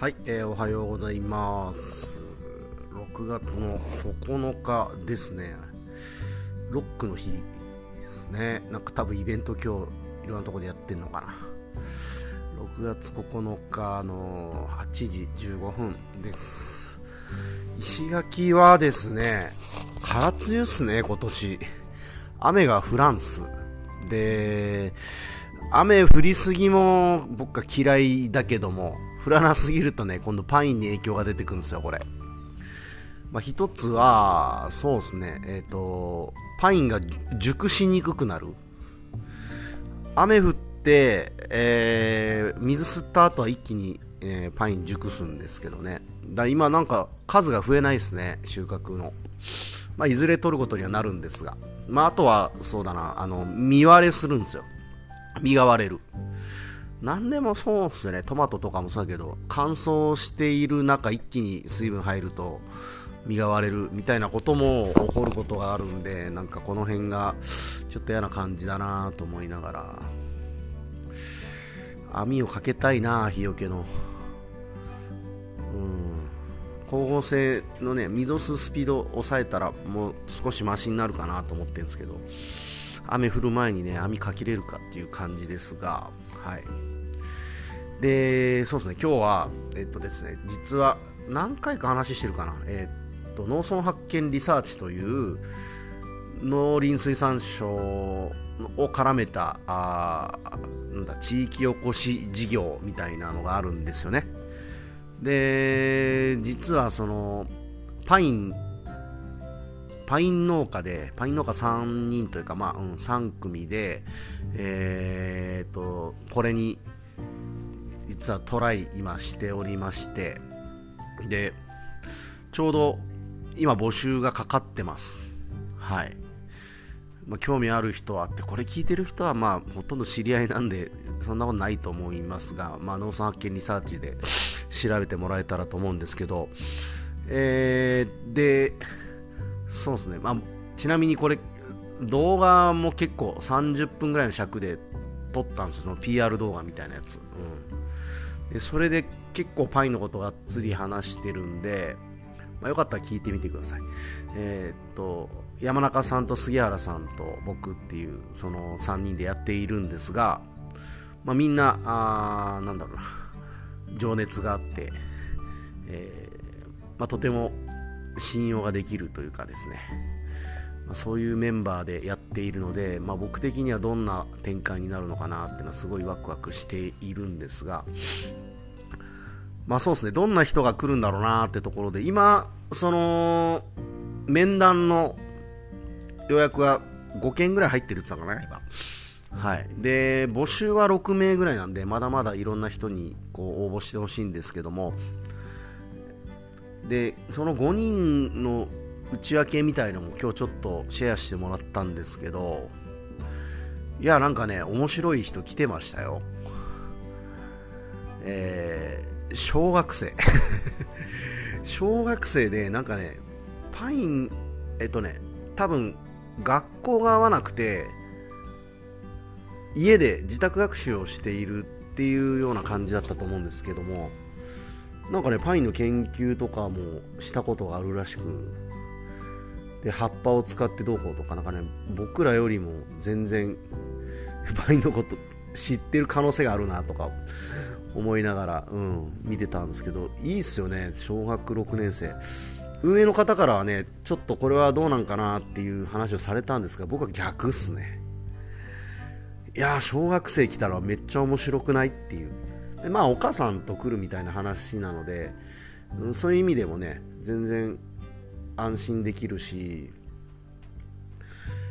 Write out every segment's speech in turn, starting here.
はい、えー、おはようございます。6月の9日ですね。ロックの日ですね。なんか多分イベント今日いろんなところでやってんのかな。6月9日の8時15分です。石垣はですね空梅雨っすね今年。雨がフランス。で雨降りすぎも僕は嫌いだけども降らなすぎるとね、今度パインに影響が出てくるんですよ、これ。まあ、一つは、そうですね、えっ、ー、と、パインが熟しにくくなる。雨降って、えー、水吸った後は一気に、えー、パイン熟すんですけどね。だ今なんか数が増えないですね、収穫の。まあ、いずれ取ることにはなるんですが。まあ、あとは、そうだな、あの、実割れするんですよ。実が割れる。何でもそうっすね、トマトとかもそうだけど、乾燥している中、一気に水分入ると、実が割れるみたいなことも起こることがあるんで、なんかこの辺がちょっと嫌な感じだなと思いながら、網をかけたいな日よけの。うん。光合成のね、ミドススピードを抑えたらもう少しマシになるかなと思ってるんですけど、雨降る前にね、網かけれるかっていう感じですが、はい。で、そうですね、今日は、えっとですね、実は何回か話してるかな、えっと、農村発見リサーチという農林水産省を絡めたあなんだ地域おこし事業みたいなのがあるんですよね。で、実はそのパインパイン農家で、パイン農家3人というか、まあ、うん、3組で、えー、と、これに実はトライ今しておりましてでちょうど今募集がかかってます。はい、まあ、興味ある人はあってこれ聞いてる人はまあほとんど知り合いなんでそんなことないと思いますが、まあ、農村発見リサーチで調べてもらえたらと思うんですけどえー、でそうですね、まあ、ちなみにこれ動画も結構30分ぐらいの尺で撮ったんですよ、その PR 動画みたいなやつ。うんでそれで結構パインのことがっつり話してるんで、まあ、よかったら聞いてみてください。えー、っと、山中さんと杉原さんと僕っていう、その3人でやっているんですが、まあ、みんな、あなんだろうな、情熱があって、えー、まあ、とても信用ができるというかですね、まあ、そういうメンバーでやっているので、まあ、僕的にはどんな展開になるのかなっていうのはすごいワクワクしているんですが、まあそうですね、どんな人が来るんだろうなってところで、今、その、面談の予約が5件ぐらい入ってるって言ったかな、今。はい。で、募集は6名ぐらいなんで、まだまだいろんな人にこう応募してほしいんですけども、で、その5人の内訳みたいのも今日ちょっとシェアしてもらったんですけど、いや、なんかね、面白い人来てましたよ。えー、小学生。小学生で、なんかね、パイン、えっとね、多分、学校が合わなくて、家で自宅学習をしているっていうような感じだったと思うんですけども、なんかね、パインの研究とかもしたことがあるらしく、で葉っぱを使ってどうこうとかなんかね僕らよりも全然パインのこと知ってる可能性があるなとか思いながら、うん、見てたんですけどいいっすよね小学6年生。運営の方からはねちょっとこれはどうなんかなっていう話をされたんですが僕は逆っすね。いや小学生来たらめっちゃ面白くないっていう。でまあお母さんと来るみたいな話なので、うん、そういう意味でもね全然安心できるし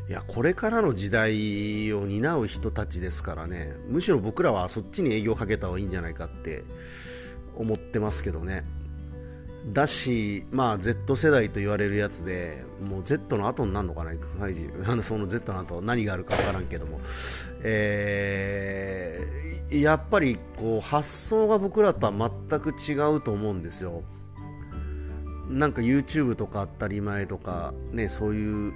いやこれからの時代を担う人たちですからねむしろ僕らはそっちに営業かけた方がいいんじゃないかって思ってますけどね。だし、まあ、Z 世代と言われるやつでもう Z の後になるのかな、5G その Z の後何があるか分からんけども、えー、やっぱりこう発想が僕らとは全く違うと思うんですよ。なんか YouTube とか当たり前とか、ね、そういう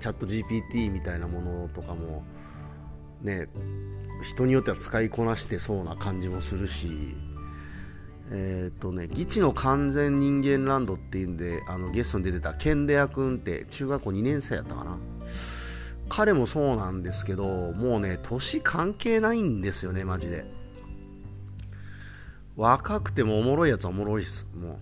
チャット GPT みたいなものとかも、ね、人によっては使いこなしてそうな感じもするし、えっ、とね、ギチの完全人間ランドっていうんで、あのゲストに出てたケンデア君って中学校2年生やったかな。彼もそうなんですけど、もうね、年関係ないんですよね、マジで。若くてもおもろいやつはおもろいっす、も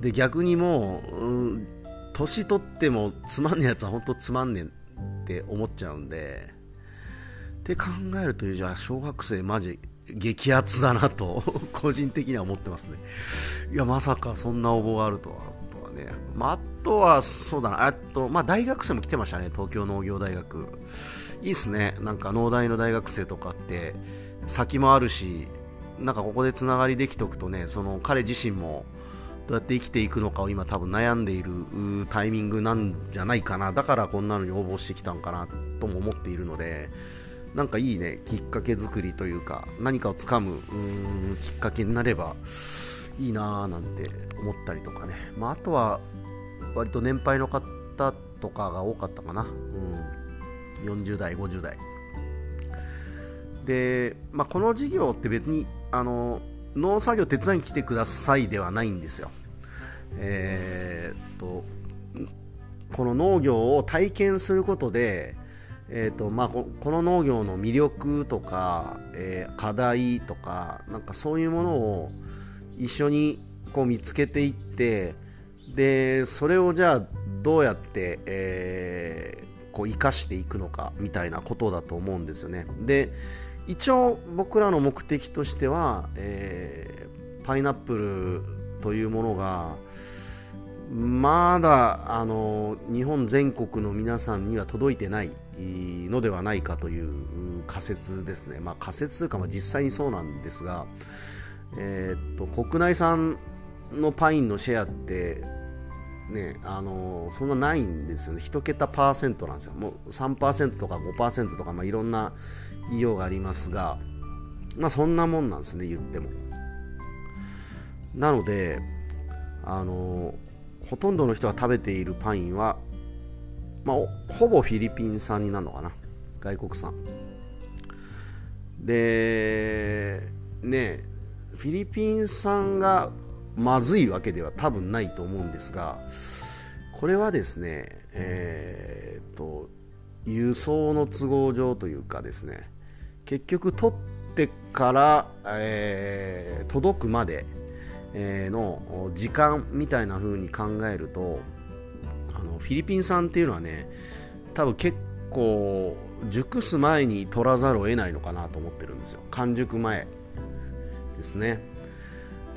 う。で、逆にもう、うん、年取ってもつまんねえやつは本当つまんねえって思っちゃうんで、って考えると、じゃあ小学生マジ激アツだなと 個人的には思ってますね。いや、まさかそんな応募があるとは。とはね。まあ、あとは、そうだな。あと、まあ、大学生も来てましたね。東京農業大学。いいっすね。なんか農大の大学生とかって、先もあるし、なんかここでつながりできておくとね、その彼自身も、どうやって生きていくのかを今多分悩んでいるタイミングなんじゃないかな。だからこんなのに応募してきたんかなとも思っているので、なんかいいね、きっかけ作りというか、何かをつかむきっかけになればいいなぁなんて思ったりとかね。まあ、あとは、割と年配の方とかが多かったかな。うん、40代、50代。で、まあ、この事業って別に、あの、農作業手伝いに来てくださいではないんですよ。えー、っと、この農業を体験することで、えーとまあ、この農業の魅力とか、えー、課題とかなんかそういうものを一緒にこう見つけていってでそれをじゃあどうやって、えー、こう生かしていくのかみたいなことだと思うんですよね。で一応僕らの目的としては、えー、パイナップルというものがまだあの日本全国の皆さんには届いてないのではないかという仮説ですね、まあ、仮説というか、まあ、実際にそうなんですが、えー、っと国内産のパインのシェアって、ね、あのそんなないんですよね、1桁パーセントなんですよ、もう3%とか5%とか、まあ、いろんな言いようがありますが、まあ、そんなもんなんですね、言っても。なので、あのほとんどの人が食べているパインは、まあ、ほぼフィリピン産になるのかな。外国産。でねフィリピン産がまずいわけでは多分ないと思うんですがこれはですねえー、っと輸送の都合上というかですね結局取ってから、えー、届くまでの時間みたいな風に考えるとあのフィリピン産っていうのはね多分結構熟す前に取らざるを得ないのかなと思ってるんですよ。完熟前ですね。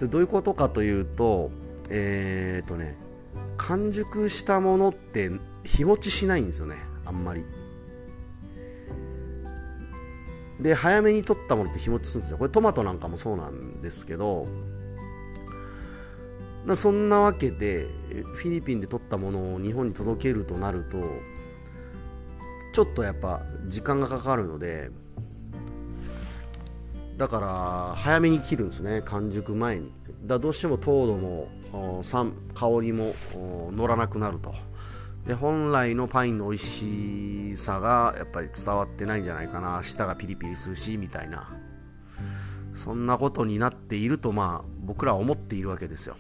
どういうことかというとえー、っとね完熟したものって日持ちしないんですよね。あんまり。で早めに取ったものって日持ちするんですよ。これトマトなんかもそうなんですけどなそんなわけでフィリピンで取ったものを日本に届けるとなるとちょっとやっぱ時間がかかるのでだから早めに切るんですね完熟前に。だどうしても糖度も酸香りも乗らなくなると。で本来のパインの美味しさがやっぱり伝わってないんじゃないかな。舌がピリピリするしみたいな。そんなことになっているとまあ僕らは思っているわけですよ。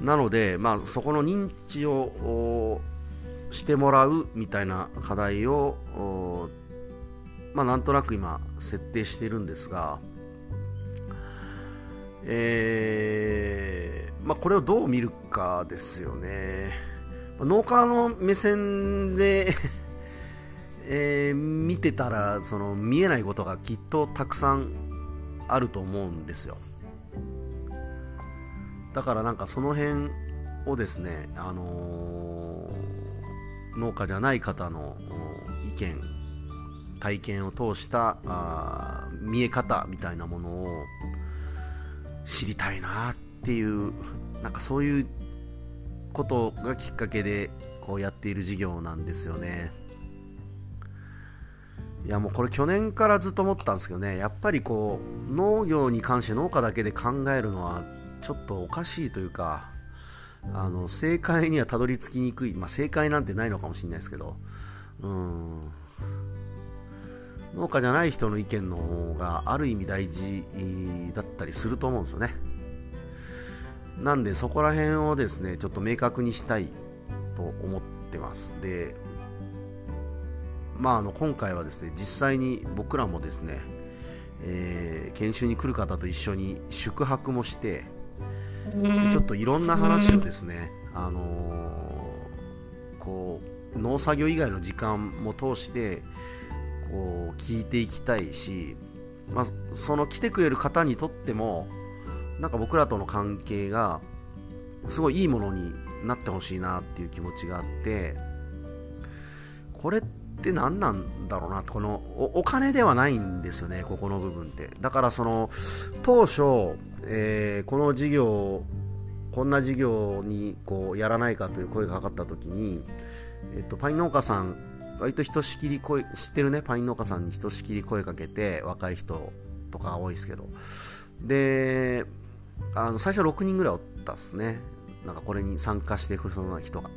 なので、まあ、そこの認知をしてもらうみたいな課題を、まあ、なんとなく今設定しているんですが、えーまあ、これをどう見るかですよね。農家の目線で えー、見てたらその見えないことがきっとたくさんあると思うんですよ。だからなんかその辺をですね、あのー、農家じゃない方の意見体験を通したあ見え方みたいなものを知りたいなっていうなんかそういうことがきっかけでこうやっている事業なんですよね。いやもうこれ去年からずっと思ったんですけどねやっぱりこう農業に関して農家だけで考えるのはちょっとおかしいというかあの正解にはたどり着きにくい、まあ、正解なんてないのかもしれないですけどうん。農家じゃない人の意見の方がある意味大事だったりすると思うんですよね。なんでそこら辺をですねちょっと明確にしたいと思ってます。でまああの今回はですね実際に僕らもですね、えー、研修に来る方と一緒に宿泊もしてちょっといろんな話をですね、あのー、こう農作業以外の時間も通してこう聞いていきたいし、まあ、その来てくれる方にとってもなんか僕らとの関係がすごいいいものになってほしいなっていう気持ちがあってこれって何なんだろうなこのお金ではないんですよねここの部分って。だからその当初、えー、この事業こんな事業にこうやらないかという声がかかった時に、えっと、パイン農家さん割とひとしきり声知ってるねパイン農家さんにひとしきり声かけて若い人とか多いですけど。であの最初6人ぐらいおったっすね。なんかこれに参加してくるそうな人が。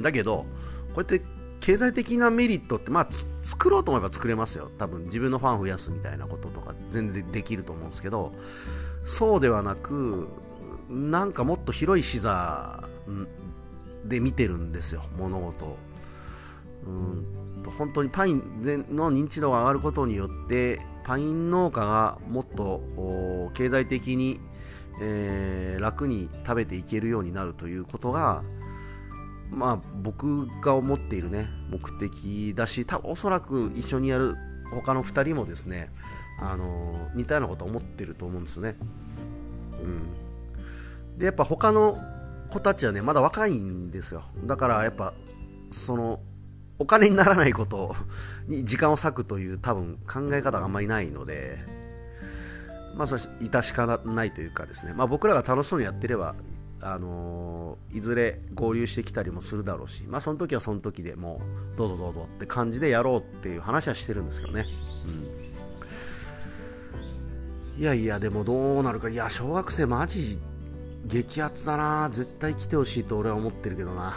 だけどこうやって経済的なメリットって、まあ、作ろうと思えば作れますよ。多分自分のファン増やすみたいなこととか全然できると思うんですけどそうではなくなんかもっと広い視座で見てるんですよ。物事を。うん本当にパインの認知度が上がることによってパイン農家がもっと経済的に、えー、楽に食べていけるようになるということがまあ僕が思っているね目的だし多分おそらく一緒にやる他の2人もですねあの似たようなこと思ってると思うんですよね。うん、でやっぱ他の子たちはねまだ若いんですよ。だからやっぱそのお金にならないこと に時間を割くという多分考え方があんまりないので、まあ、それ致し方ないというかですね、まあ、僕らが楽しそうにやってれば、あのー、いずれ合流してきたりもするだろうし、まあ、その時はその時でもうどうぞどうぞって感じでやろうっていう話はしてるんですけどね。うん、いやいや、でもどうなるか、いや、小学生マジ激アツだな、絶対来てほしいと俺は思ってるけどな。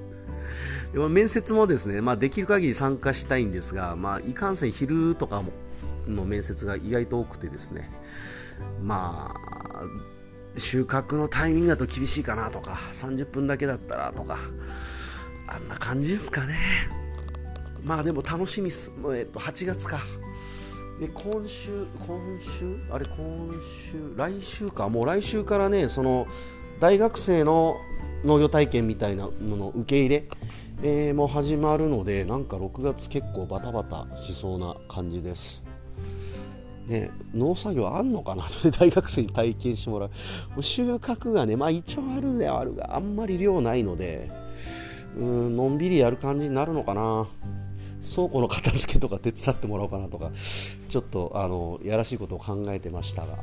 でも面接もですね、まあ、できる限り参加したいんですが、まあ、いかんせん昼とかもの面接が意外と多くてですね、まあ、収穫のタイミングだと厳しいかなとか、30分だけだったらとか、あんな感じですかね。まあでも楽しみっす。えっと、8月か。で、今週、今週？あれ、今週、来週か。もう来週からね、その、大学生の農業体験みたいなもの受け入れえー、も始まるのでなんか6月結構バタバタしそうな感じです。ね、農作業あんのかな？大学生に体験してもらう。もう収穫がね、まあ、一応あるであるがあんまり量ないのでうんのんびりやる感じになるのかな。倉庫の片付けとか手伝ってもらおうかなとかちょっとあのやらしいことを考えてましたが。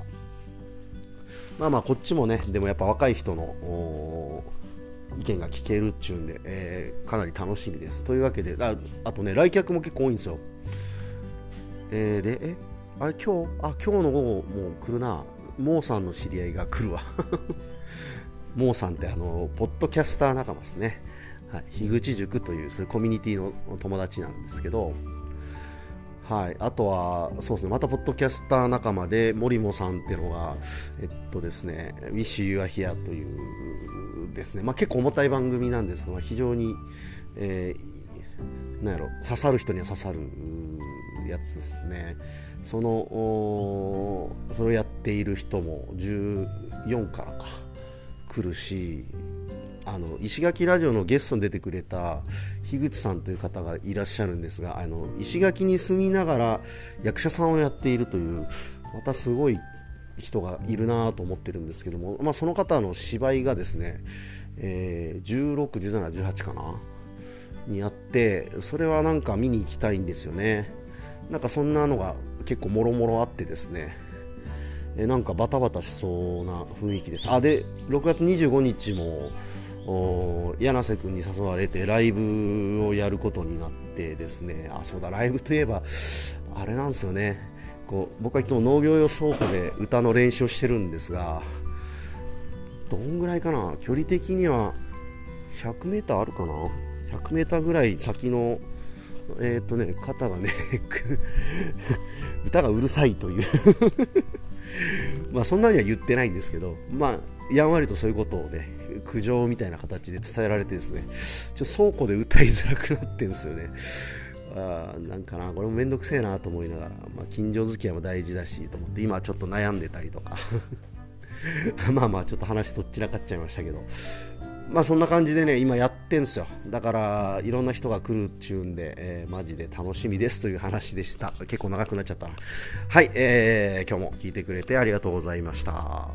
まあまあこっちもねでもやっぱ若い人の意見が聞けるっちゅうんで、えー、かなり楽しみです。というわけで、ああとね、来客も結構多いんですよ。えー、で、え、あれ、今日、あ、今日の午後もう来るな。モーさんの知り合いが来るわ。モーさんってあの、ポッドキャスター仲間ですね。はい、樋口塾というそういうコミュニティの友達なんですけど、はい、あとは、そうですね、またポッドキャスター仲間で、森もさんっていうのが、えっとですね、Wish You Are Here というですね、まあ、結構重たい番組なんですが、非常に、えー、なんやろ、刺さる人には刺さるやつですね。その、それをやっている人も14からか、来るし、あの石垣ラジオのゲストに出てくれた樋口さんという方がいらっしゃるんですがあの石垣に住みながら役者さんをやっているというまたすごい人がいるなと思ってるんですけども、まあ、その方の芝居がですね、えー、16、17、18かなにあってそれはなんか見に行きたいんですよね。なんかそんなのが結構もろもろあってですね。えなんかバタバタしそうな雰囲気です。あで6月25日も柳瀬君に誘われてライブをやることになってですね。あそうだライブといえばあれなんですよね。こう僕はいつも農業用倉庫で歌の練習をしてるんですがどんぐらいかな？距離的には 100m あるかな？100m ぐらい先のえっ、とね肩がね 歌がうるさいという。まあそんなには言ってないんですけどまあやんわりとそういうことをね苦情みたいな形で伝えられてですねちょ倉庫で歌いづらくなってんですよね。あなんかなこれもめんどくせえなと思いながら、まあ、近所付き合いも大事だしと思って今ちょっと悩んでたりとか。まあまあちょっと話とっちらかっちゃいましたけど。まあそんな感じでね今やってんすよ。だからいろんな人が来るっちゅうんで、えー、マジで楽しみですという話でした。結構長くなっちゃったな。はい、えー、今日も聞いてくれてありがとうございました。